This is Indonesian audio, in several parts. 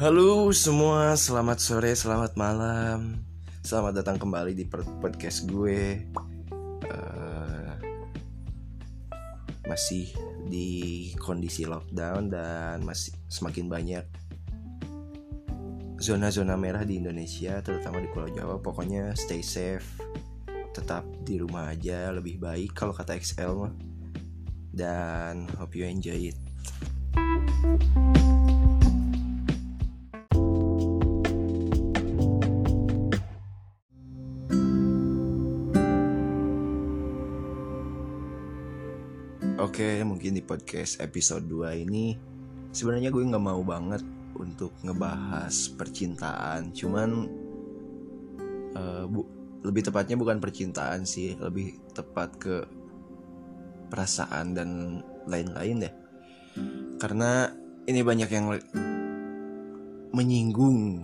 Halo semua, selamat sore, selamat malam. Selamat datang kembali di podcast gue. Uh, Masih di kondisi lockdown dan masih semakin banyak Zona-zona merah di Indonesia, terutama di Pulau Jawa. Pokoknya stay safe Tetap di rumah aja, lebih baik kalau kata XL mah. Dan hope you enjoy it Oke, mungkin di podcast episode 2 ini sebenarnya gue nggak mau banget untuk ngebahas percintaan, cuman uh, bu lebih tepatnya bukan percintaan sih, lebih tepat ke perasaan dan lain-lain deh. Karena ini banyak yang menyinggung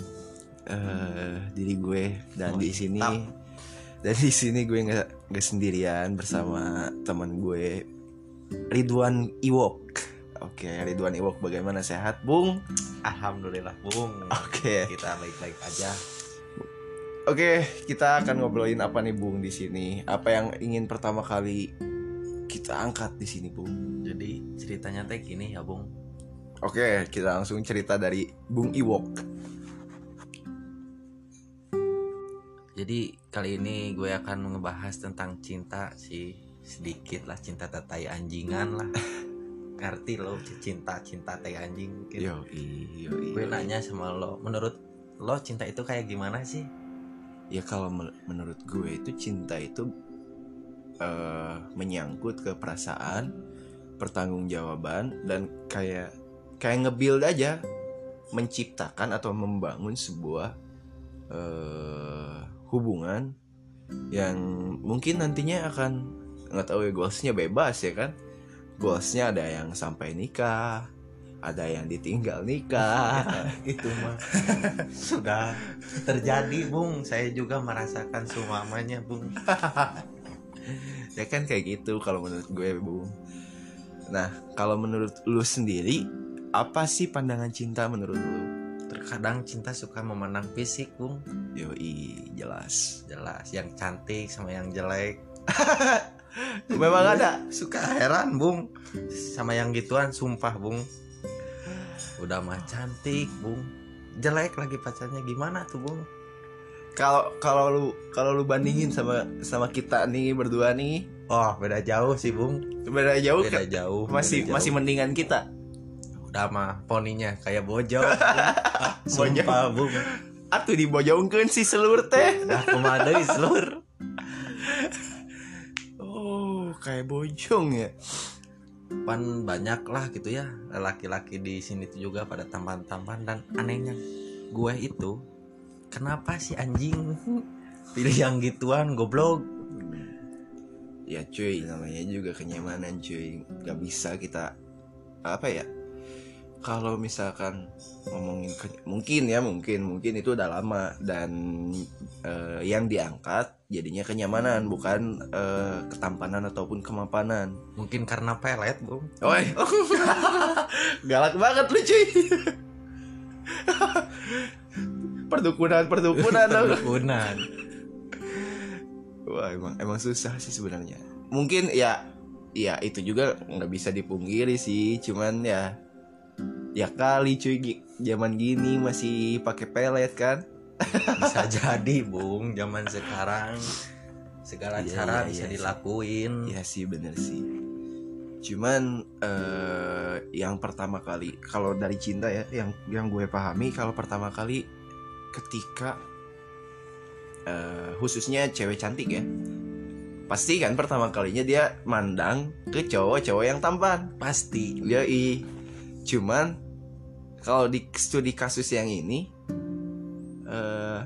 uh, diri gue dan oh, di sini dan di sini gue nggak nggak sendirian bersama teman gue Ridwan Iwok. Oke, Ridwan Iwok bagaimana sehat, Bung? Alhamdulillah, Bung. Oke. Kita baik-baik aja. Oke, kita akan ngobrolin apa nih, Bung, di sini? Apa yang ingin pertama kali kita angkat di sini, Bung? Jadi ceritanya teh gini ya, Bung. Oke, kita langsung cerita dari Bung Iwok. Jadi kali ini gue akan ngebahas tentang cinta sih sedikit lah cinta tetai anjingan lah. Ngerti lo cinta cinta tai anjing. Gitu. yo, iyo, gue nanya sama lo menurut lo cinta itu kayak gimana sih? Ya kalau menurut gue itu cinta itu uh, menyangkut ke perasaan pertanggungjawaban dan kayak kayak ngebuild aja menciptakan atau membangun sebuah uh, hubungan yang mungkin nantinya akan nggak tahu ya goalsnya bebas ya kan? Goalsnya ada yang sampai nikah ada yang ditinggal nikah. Itu mah sudah terjadi bung. Saya juga merasakan semuanya bung. Ya kan kayak gitu kalau menurut gue bung. Nah kalau menurut lu sendiri apa sih pandangan cinta menurut lu? Terkadang cinta suka memandang fisik bung. Yoi jelas. Jelas yang cantik sama yang jelek Memang ada. Suka heran, Bung. Sama yang gituan sumpah, Bung. Udah mah cantik, Bung. Jelek lagi pacarnya gimana tuh, Bung? Kalau kalau lu kalau lu bandingin sama sama kita nih berdua nih, oh beda jauh sih, Bung. Beda jauh. Beda jauh. Masih beda jauh. masih mendingan kita. Udah mah poninya kayak bojo. Sumpah, Bung. Atuh dibojongkeun si selur teh. Dah kumaha deui selur kayak bojong ya. Pan banyak lah gitu ya. Laki-laki di sini tuh juga pada tampan-tampan dan anehnya gue itu kenapa sih anjing pilih yang gituan goblok? Ya cuy namanya juga kenyamanan cuy. Gak bisa kita apa ya? Kalau misalkan ngomongin mungkin ya mungkin mungkin itu udah lama dan uh, yang diangkat jadinya kenyamanan bukan uh, ketampanan ataupun kemapanan. Mungkin karena pelet bung. Oi. Galak banget lu cuy. Perdukunan perdukunan. Perdukunan. Wah emang emang susah sih sebenarnya. Mungkin ya ya itu juga nggak bisa dipungkiri sih. Cuman ya ya kali cuy zaman gini masih pakai pelet kan bisa jadi bung zaman sekarang segala iya, cara iya, bisa iya, dilakuin. Ya sih bener sih. Cuman uh, yang pertama kali kalau dari cinta ya yang yang gue pahami kalau pertama kali ketika uh, khususnya cewek cantik ya pasti kan pertama kalinya dia mandang ke cowok-cowok yang tampan. Pasti. Ya i cuman kalau di studi kasus yang ini uh,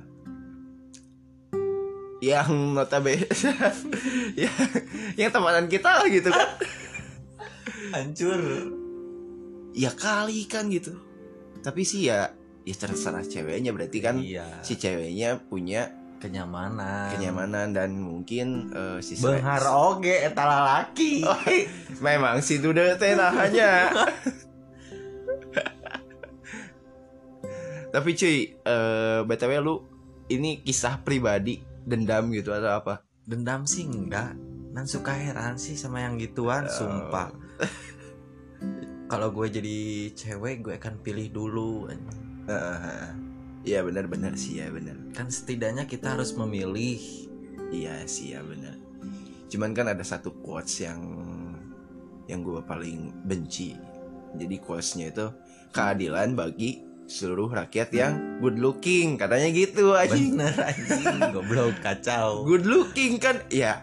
yang notabene ya, yang temenan kita lah gitu kan. Hancur. Ya kali kan gitu. Tapi sih ya ya terserah ceweknya. Berarti kan iya. si ceweknya punya kenyamanan. kenyamanan dan mungkin uh, si benghar oge laki oh, memang si duda teh hanya Tapi cuy, eh btw lu ini kisah pribadi dendam gitu atau apa? dendam sih enggak dan suka heran sih sama yang gituan Oh. sumpah kalau gue jadi cewek gue akan pilih dulu Heeh. Iya benar-benar sih ya benar. kan setidaknya kita harus memilih Iya sih ya benar. Cuman kan ada satu quotes yang yang gue paling benci. Jadi quotesnya itu keadilan bagi seluruh rakyat yang good looking. Katanya gitu aja. bener anjing. Goblok kacau. Good looking kan? Ya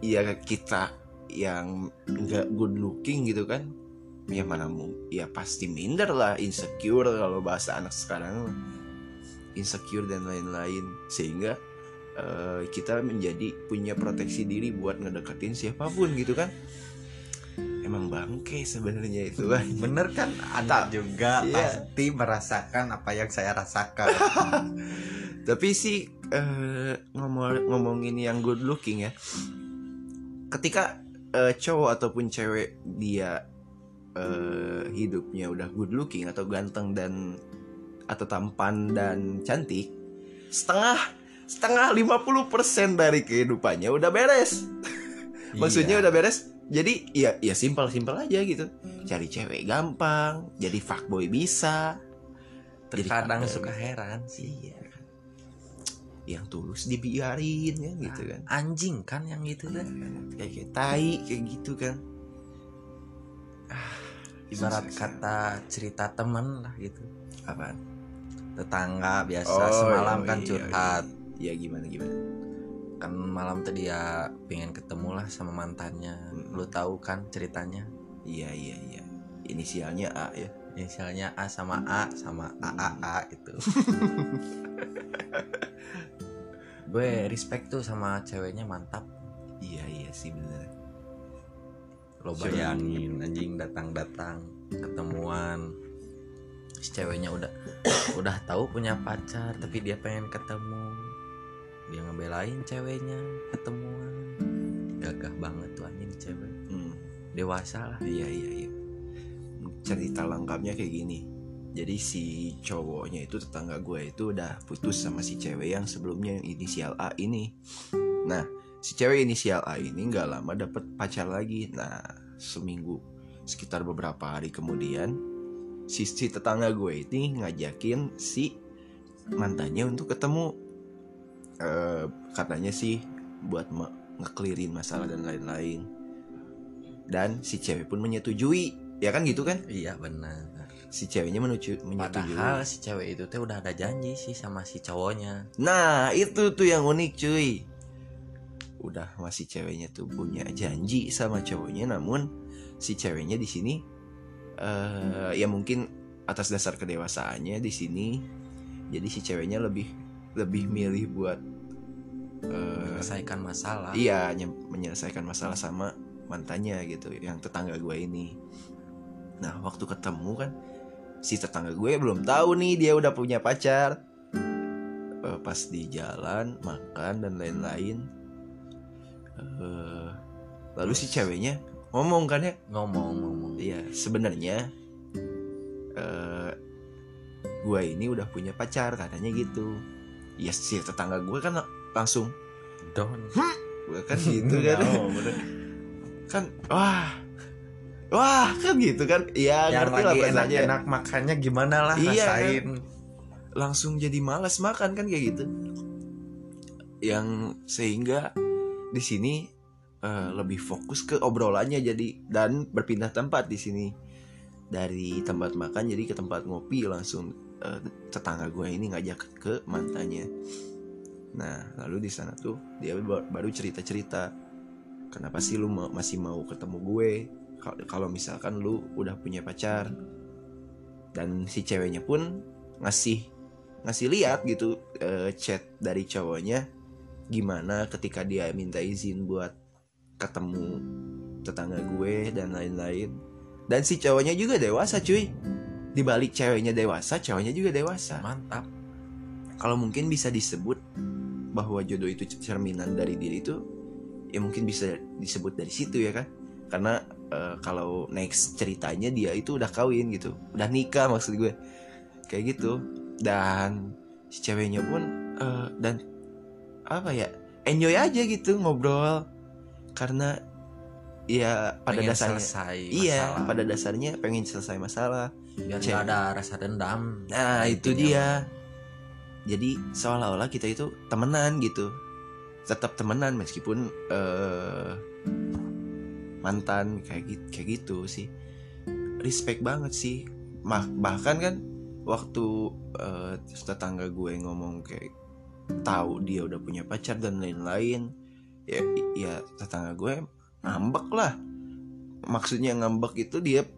ya kita yang nggak good looking gitu kan ya mana mau ya pasti minder lah insecure kalau bahasa anak sekarang. Insecure dan lain-lain. Sehingga eh, kita menjadi punya proteksi diri buat ngedeketin siapa pun gitu kan emang bangke sebenarnya itu kan bener kan anda juga Iya. pasti merasakan apa yang saya rasakan Tapi sih eh, ngomong ngomongin yang good looking ya. Ketika eh, cowok ataupun cewek dia eh, hidupnya udah good looking atau ganteng dan atau tampan dan cantik, setengah setengah 50% dari kehidupannya udah beres. Maksudnya Iya. udah beres. Jadi ya ya simpel-simpel aja gitu. Cari cewek gampang, jadi fuckboy bisa. Terkadang suka heran sih Iya. Yang tulus dibiarin kan gitu kan. anjing kan yang gitu kan Kayak kayak tai kayak gitu kan. ibarat Susah. kata cerita temen lah gitu Apaan? tetangga biasa Oh, semalam iya, kan iya, curhat Ya gimana gimana? Kan malam tadi dia pengen ketemu lah sama mantannya Mm. lu tahu kan ceritanya Iya iya iya. Inisialnya A ya. inisialnya A sama A sama AAA itu gue respect tuh sama ceweknya mantap Iya iya sih bener. lo bayangin anjing datang-datang ketemuan si ceweknya udah udah tahu punya pacar tapi dia pengen ketemu dia ngebelain ceweknya ketemuan gagah banget tuh anjing cewek Hmm. dewasa lah Iya iya iya. Cerita lengkapnya kayak gini. Jadi si cowoknya itu tetangga gue itu udah putus sama si cewek yang sebelumnya yang inisial A ini. Nah, si cewek inisial A ini nggak lama dapet pacar lagi. Nah, seminggu sekitar beberapa hari kemudian si, si tetangga gue ini ngajakin si mantannya untuk ketemu. Eh, katanya sih buat ngeklirin masalah dan lain-lain. Dan si cewek pun menyetujui. Ya kan gitu kan? iya benar Si ceweknya menuju, menyetujui. padahal si cewek itu teh udah ada janji sih sama si cowoknya Nah itu tuh yang unik cuy Udah masih ceweknya tuh punya janji sama cowoknya Namun si ceweknya di sini eh Ya mungkin atas dasar kedewasaannya di sini Jadi si ceweknya lebih lebih milih buat eh, menyelesaikan masalah. Iya nye- menyelesaikan masalah sama mantannya gitu Yang tetangga gue ini. Nah waktu ketemu kan Si tetangga gue belum tahu nih dia udah punya pacar. Eh, Pas di jalan makan dan lain-lain. Eh, Lalu si ceweknya ngomong kan ya? Ngomong ngomong. Iya sebenarnya eh Gue ini udah punya pacar katanya gitu. Ya si tetangga gue kan langsung don. Gue kan gitu kan. Oh, kan wah. Wah kan gitu kan. Iya yang ngerti lah bahasanya. enak-enak makannya gimana lah Iya, rasain. Langsung jadi malas makan kan kayak gitu. Yang sehingga di sini eh, lebih fokus ke obrolannya jadi dan berpindah tempat di sini. Dari tempat makan jadi ke tempat ngopi langsung eh, tetangga gue ini ngajak ke mantannya nah lalu di sana tuh dia ba- baru cerita cerita kenapa sih lu masih mau ketemu gue? Kal- kalau misalkan lu udah punya pacar dan si ceweknya pun ngasih ngasih lihat gitu eh, chat dari cowoknya gimana ketika dia minta izin buat ketemu tetangga gue dan lain-lain. Dan si cowoknya juga dewasa cuy. Di balik ceweknya dewasa cowoknya juga dewasa. Mantap. Kalau mungkin bisa disebut bahwa jodoh itu cerminan dari diri itu ya mungkin bisa disebut dari situ ya kan? Karena eh, kalau next ceritanya dia itu udah kawin gitu udah nikah maksud gue. Kayak gitu. Dan si ceweknya pun eh, dan apa ya enjoy aja gitu ngobrol. Karena ya pada Pengen dasarnya selesai iya masalah. pada dasarnya pengen selesai masalah. Biar nggak ada rasa dendam. Nah itu Intinya dia jadi seolah-olah kita itu temenan gitu. Tetap temenan meskipun eh mantan kayak gitu kayak gitu sih. Respect banget sih. Mah, bahkan kan waktu eh, tetangga gue ngomong kayak tahu dia udah punya pacar dan lain-lain ya ya tetangga gue ngambek lah. Maksudnya ngambek itu dia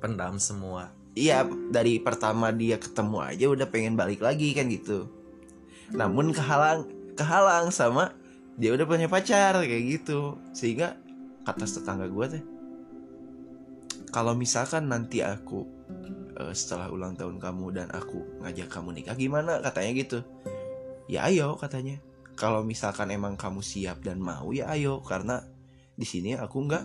pendam semua Iya dari pertama dia ketemu aja udah pengen balik lagi kan gitu. Namun kehalang kehalang sama dia udah punya pacar kayak gitu. Sehingga kata tetangga gue teh Kalau misalkan nanti aku eh, setelah ulang tahun kamu dan aku ngajak kamu nikah gimana? Katanya gitu. Ya ayo katanya. Kalau misalkan emang kamu siap dan mau ya ayo. Karena di sini aku nggak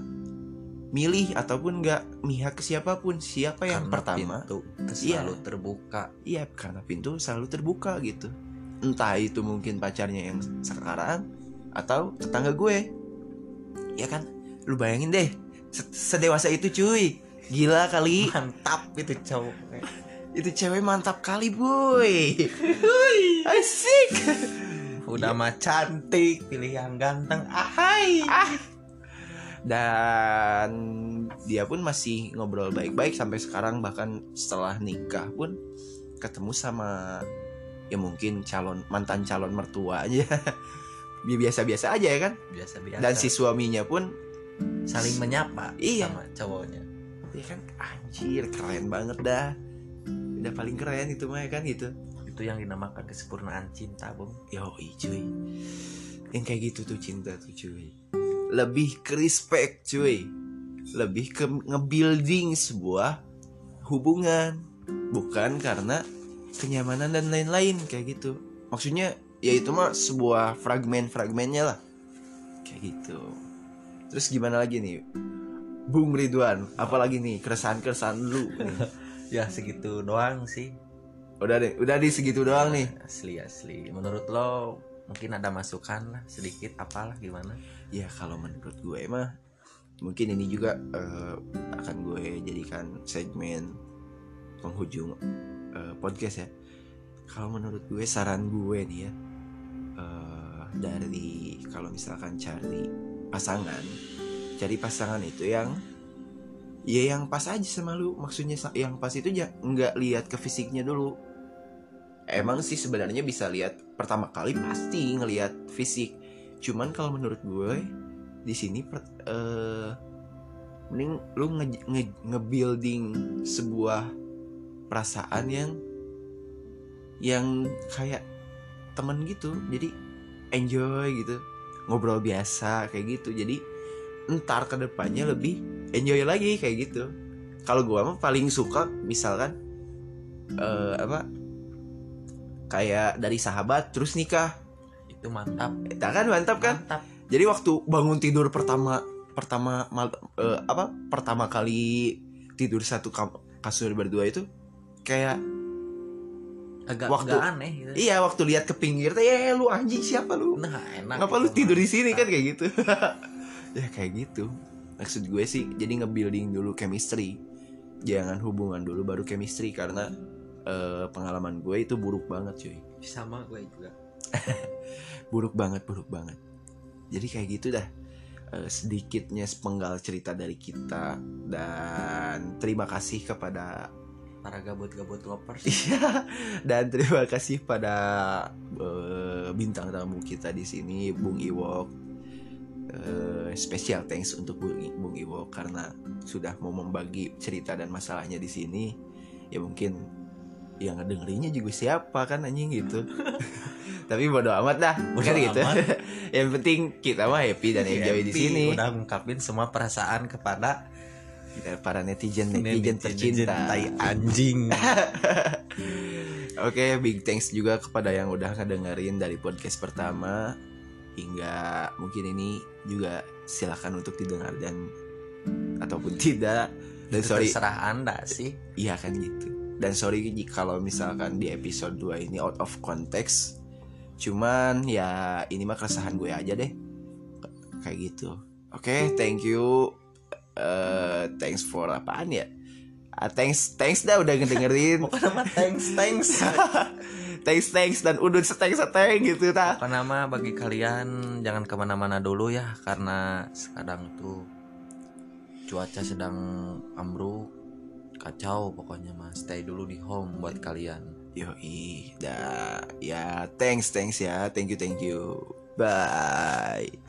milih ataupun nggak mihak ke siapa pun siapa yang Karena pertama pintu itu Iya. selalu terbuka Iya, karena pintu selalu terbuka gitu. Entah itu mungkin pacarnya yang sekarang atau tetangga gue. Ya kan? Lu bayangin deh, se- sedewasa itu cuy. Gila kali. mantap itu cowok itu cewek mantap kali, boy. Asik. udah mah cantik pilih yang ganteng ahai Dan dia pun masih ngobrol baik-baik sampai sekarang bahkan setelah nikah pun ketemu sama ya mungkin calon mantan calon mertua aja. Ya biasa-biasa aja ya kan? biasa biasa dan si suaminya pun saling menyapa Iya. sama cowoknya. Ya kan? Anjir keren banget dah. Udah paling keren itu mah ya kan gitu. Itu yang dinamakan kesempurnaan cinta bung. Yo cuy. Yang kayak gitu tuh cinta tuh cuy lebih ke respect cuy. Lebih ke nge-building sebuah hubungan. Bukan karena kenyamanan dan lain-lain kayak gitu. Maksudnya ya itu mah sebuah fragmen-fragmennya lah. Kayak gitu. Terus gimana lagi nih? Bung Ridwan apalagi nih keresahan-keresahan lu ya segitu doang sih. Udah deh udah di segitu doang nih. Asli asli. Menurut lo mungkin ada masukan lah sedikit apalah gimana? Ya kalau menurut gue mah mungkin ini juga eh, akan gue jadikan segmen penghujung eh, podcast ya. Kalau menurut gue saran gue nih ya eh, dari kalau misalkan cari pasangan cari pasangan itu yang ya yang pas aja sama lu. Maksudnya yang pas itu ya nggak lihat ke fisiknya dulu. Emang sih sebenarnya bisa lihat pertama kali pasti ngelihat fisik. Cuman kalau menurut gue di sini eh, mending lu nge, nge- nge-building sebuah perasaan yang yang kayak temen gitu. Jadi enjoy gitu. Ngobrol biasa kayak gitu. Jadi entar ke depannya lebih enjoy lagi kayak gitu. Kalau gua mah paling suka misalkan eh, apa kayak dari sahabat terus nikah. Itu mantap. Nah, kan mantap kan? Mantap. Jadi waktu bangun tidur pertama pertama mal- eh, apa pertama kali tidur satu kasur berdua itu kayak agak Waktu- agak aneh gitu. iya waktu lihat ke pinggir tuh ya lu anjing siapa lu? Nah enak ngapa lu tidur di sini? Kan kayak gitu. Ya kayak gitu. Maksud gue sih jadi nge-building dulu chemistry. Jangan hubungan dulu baru chemistry karena eh, pengalaman gue itu buruk banget cuy. Sama gue juga. Buruk banget buruk banget. Jadi kayak gitu dah. Eh, sedikitnya sepenggal cerita dari kita. Dan terima kasih kepada para gabut-gabut lovers iya. Dan terima kasih pada eh, bintang tamu kita di sini Bung Iwok. Eh, special thanks untuk Bung, Bung Iwok karena sudah mau membagi cerita dan masalahnya di sini. Ya mungkin yang ngedengerinnya juga siapa kan anjing gitu. Tapi bodo amat dah Bodo kan gitu. amat. yang penting kita mah happy dan enjoy di sini. udah ngungkapin semua perasaan kepada Kita para netizen netizen tercinta. tai anjing. Oke, big thanks juga kepada yang udah ngedengerin dari podcast pertama. Hingga mungkin ini juga silakan untuk didengar dan ataupun tidak. Dan sorry, terserah anda sih. Iya kan gitu. Dan sorry jika kalau misalkan di episode 2 ini out of context cuman ya ini mah keresahan gue aja deh. Kayak gitu. Oke thank you. Eh, thanks for apaan ya? Ah, thanks thanks dah udah ngedengerin. Bukan nama? Thanks thanks. thanks thanks. Dan udun seteng seteng gitu ta Bukan nama? Bagi kalian jangan ke mana-mana dulu ya karena sekarang tuh cuaca sedang ambruk kacau pokoknya mas. Stay dulu di home buat kalian. Yoi, dah. Ya thanks thanks ya, thank you thank you, bye.